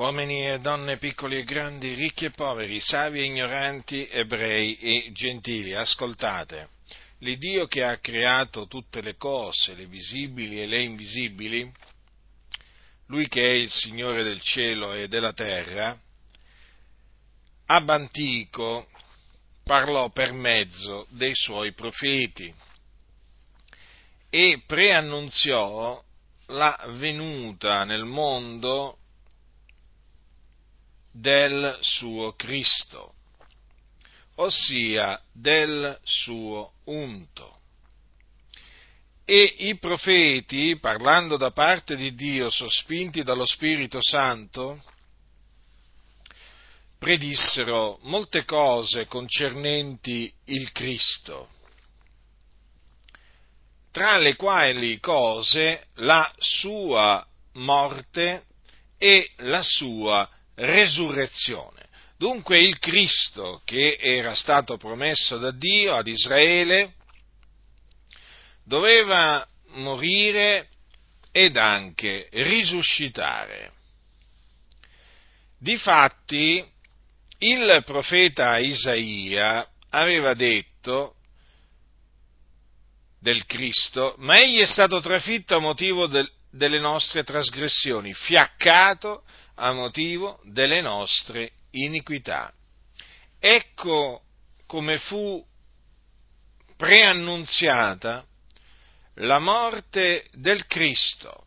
uomini e donne piccoli e grandi, ricchi e poveri, savi e ignoranti, ebrei e gentili, ascoltate. L'Iddio che ha creato tutte le cose, le visibili e le invisibili, Lui che è il Signore del cielo e della terra, ab antico parlò per mezzo dei suoi profeti e preannunziò la venuta nel mondo del suo Cristo, ossia del suo unto. E i profeti, parlando da parte di Dio, sospinti dallo Spirito Santo, predissero molte cose concernenti il Cristo, tra le quali cose la sua morte e la sua resurrezione. Dunque il Cristo che era stato promesso da Dio ad Israele doveva morire ed anche risuscitare. Difatti il profeta Isaia aveva detto del Cristo, ma egli è stato trafitto a motivo del, delle nostre trasgressioni, fiaccato a motivo delle nostre iniquità. Ecco come fu preannunziata la morte del Cristo.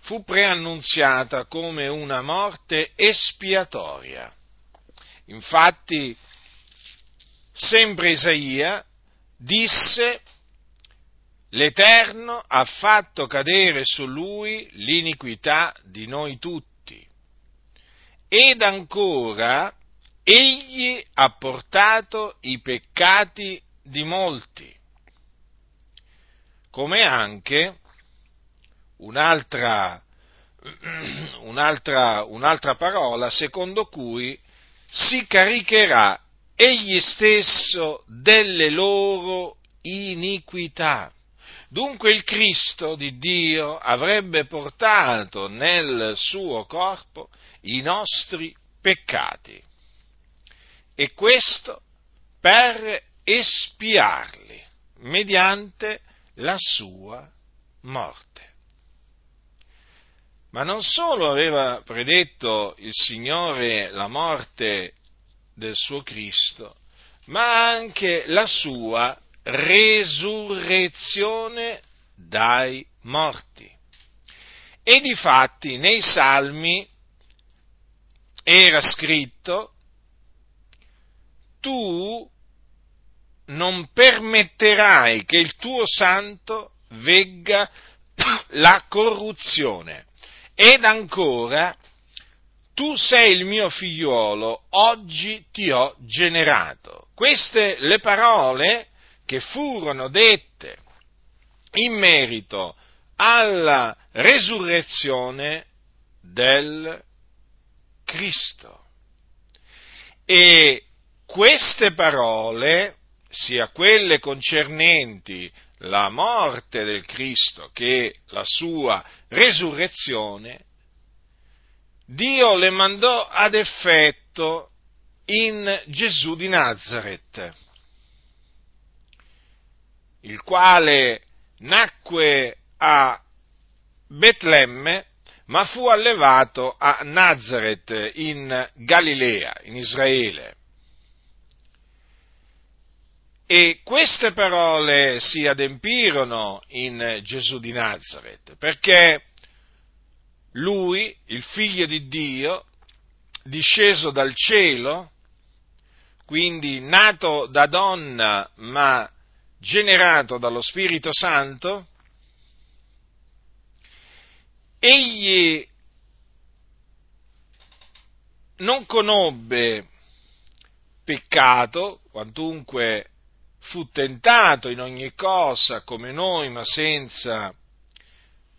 Fu preannunziata come una morte espiatoria. Infatti, sempre Isaia disse L'Eterno ha fatto cadere su lui l'iniquità di noi tutti. Ed ancora, egli ha portato i peccati di molti. Come anche un'altra, un'altra, un'altra parola secondo cui si caricherà egli stesso delle loro iniquità. Dunque il Cristo di Dio avrebbe portato nel suo corpo i nostri peccati e questo per espiarli mediante la sua morte. Ma non solo aveva predetto il Signore la morte del suo Cristo, ma anche la sua resurrezione dai morti. E difatti nei salmi era scritto, tu non permetterai che il tuo santo vegga la corruzione. Ed ancora, tu sei il mio figliuolo, oggi ti ho generato. Queste le parole che furono dette in merito alla resurrezione del Cristo. E queste parole, sia quelle concernenti la morte del Cristo che la sua resurrezione, Dio le mandò ad effetto in Gesù di Nazareth il quale nacque a Betlemme, ma fu allevato a Nazareth in Galilea, in Israele. E queste parole si adempirono in Gesù di Nazareth, perché lui, il figlio di Dio, disceso dal cielo, quindi nato da donna ma generato dallo Spirito Santo, egli non conobbe peccato, quantunque fu tentato in ogni cosa come noi, ma senza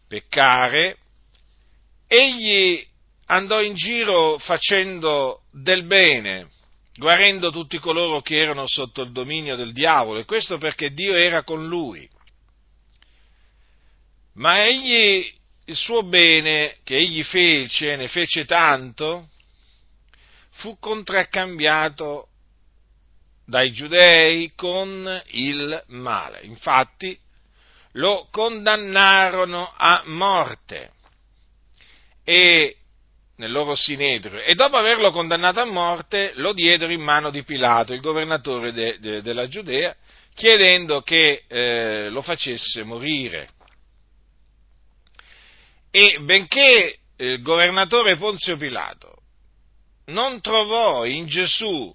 peccare, egli andò in giro facendo del bene, guarendo tutti coloro che erano sotto il dominio del diavolo, e questo perché Dio era con lui. Ma egli il suo bene che egli fece, ne fece tanto, fu contraccambiato dai giudei con il male. Infatti lo condannarono a morte e nel loro sinedrio e dopo averlo condannato a morte lo diedero in mano di Pilato, il governatore de, de, della Giudea, chiedendo che eh, lo facesse morire. E benché il governatore Ponzio Pilato non trovò in Gesù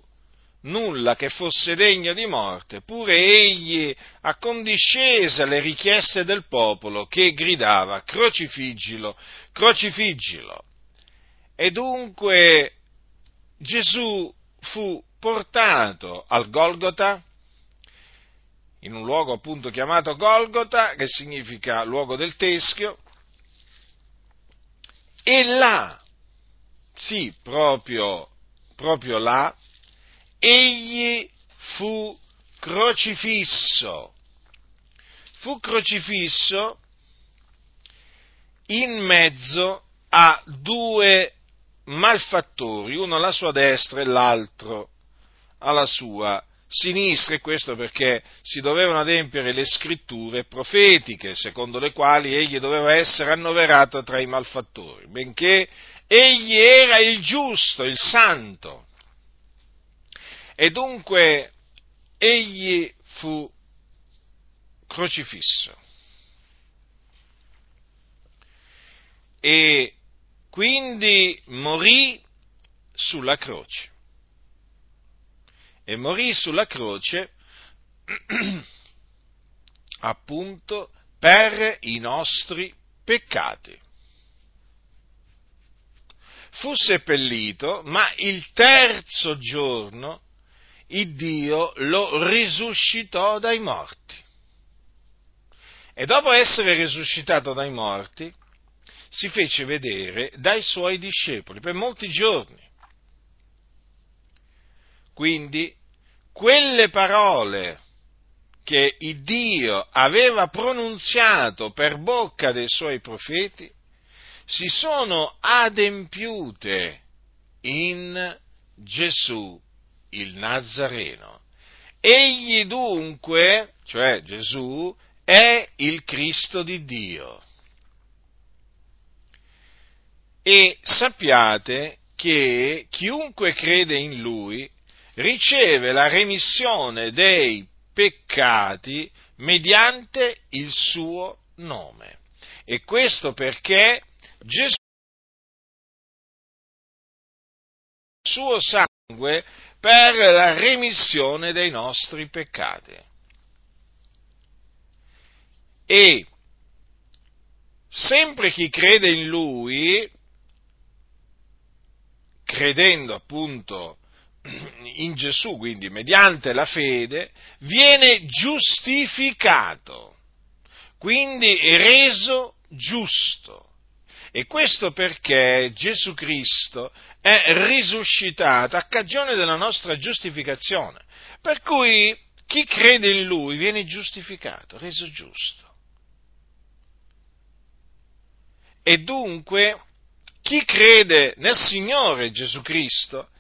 nulla che fosse degno di morte, pure egli accondiscese alle richieste del popolo che gridava crocifiggilo, crocifiggilo. E dunque Gesù fu portato al Golgota, in un luogo appunto chiamato Golgota, che significa luogo del teschio, e là, sì, proprio, proprio là, egli fu crocifisso. Fu crocifisso in mezzo a due malfattori, uno alla sua destra e l'altro alla sua sinistra, e questo perché si dovevano adempiere le scritture profetiche, secondo le quali egli doveva essere annoverato tra i malfattori, benché egli era il giusto, il santo. E dunque egli fu crocifisso. E quindi morì sulla croce. E morì sulla croce appunto per i nostri peccati fu seppellito, ma il terzo giorno il Dio lo risuscitò dai morti. E dopo essere risuscitato dai morti, si fece vedere dai suoi discepoli per molti giorni. Quindi, quelle parole che Dio aveva pronunziato per bocca dei suoi profeti si sono adempiute in Gesù il Nazareno. Egli dunque, cioè Gesù, è il Cristo di Dio. E sappiate che chiunque crede in Lui riceve la remissione dei peccati mediante il suo nome. E questo perché Gesù suo sangue per la remissione dei nostri peccati. E sempre chi crede in Lui, credendo appunto in Gesù, quindi mediante la fede, viene giustificato, quindi reso giusto. E questo perché Gesù Cristo è risuscitato a cagione della nostra giustificazione. Per cui chi crede in Lui viene giustificato, reso giusto. E dunque chi crede nel Signore Gesù Cristo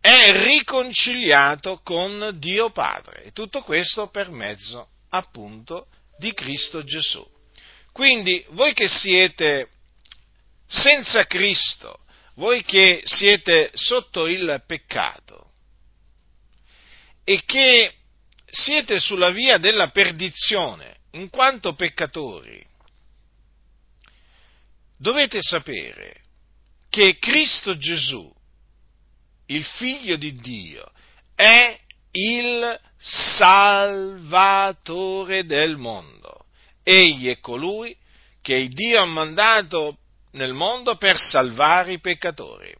è riconciliato con Dio Padre. E tutto questo per mezzo appunto di Cristo Gesù. Quindi voi che siete senza Cristo, voi che siete sotto il peccato e che siete sulla via della perdizione in quanto peccatori, dovete sapere che Cristo Gesù, il figlio di Dio, è il Salvatore del mondo. Egli è colui che Dio ha mandato nel mondo per salvare i peccatori.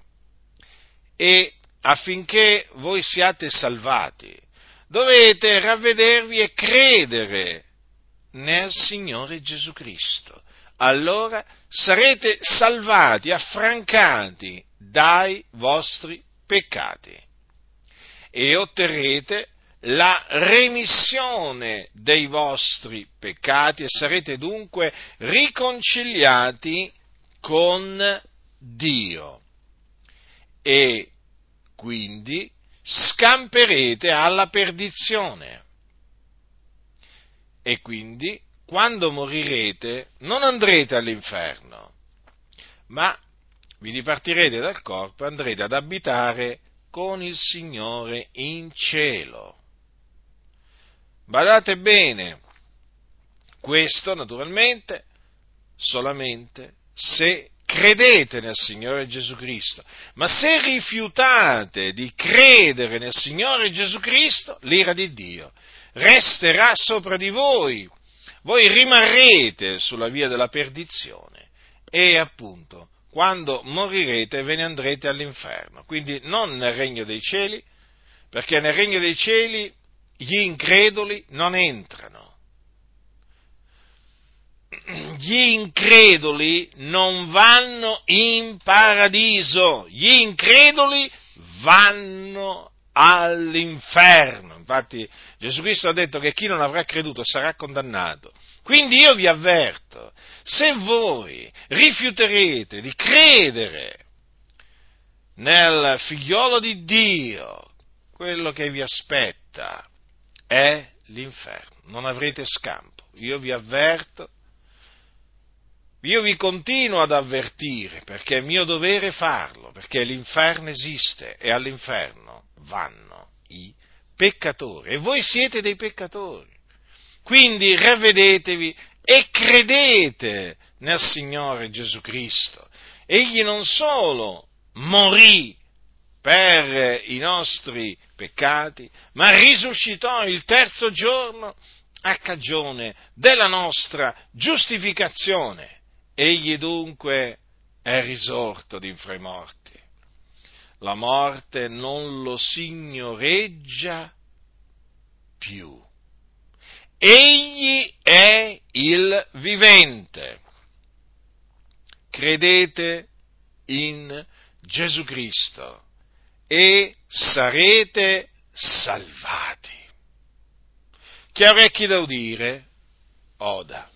E affinché voi siate salvati, dovete ravvedervi e credere nel Signore Gesù Cristo. Allora sarete salvati, affrancati dai vostri peccati e otterrete la remissione dei vostri peccati e sarete dunque riconciliati con Dio. E quindi scamperete alla perdizione. E quindi, quando morirete, non andrete all'inferno, ma vi dipartirete dal corpo e andrete ad abitare con il Signore in cielo. Badate bene, questo naturalmente solamente se credete nel Signore Gesù Cristo, ma se rifiutate di credere nel Signore Gesù Cristo, l'ira di Dio resterà sopra di voi, voi rimarrete sulla via della perdizione e appunto quando morirete ve ne andrete all'inferno, quindi non nel regno dei cieli, perché nel regno dei cieli gli increduli non entrano. Gli increduli non vanno in paradiso, gli increduli vanno all'inferno. Infatti Gesù Cristo ha detto che chi non avrà creduto sarà condannato. Quindi io vi avverto, se voi rifiuterete di credere nel figliolo di Dio, quello che vi aspetta è l'inferno, non avrete scampo. Io vi avverto, io vi continuo ad avvertire perché è mio dovere farlo, perché l'inferno esiste e all'inferno vanno i peccatori e voi siete dei peccatori. Quindi ravvedetevi e credete nel Signore Gesù Cristo. Egli non solo morì per i nostri peccati, ma risuscitò il terzo giorno a cagione della nostra giustificazione. Egli dunque è risorto d'infra i morti. La morte non lo signoreggia più Egli è il vivente. Credete in Gesù Cristo e sarete salvati. Chi ha orecchi da udire, oda.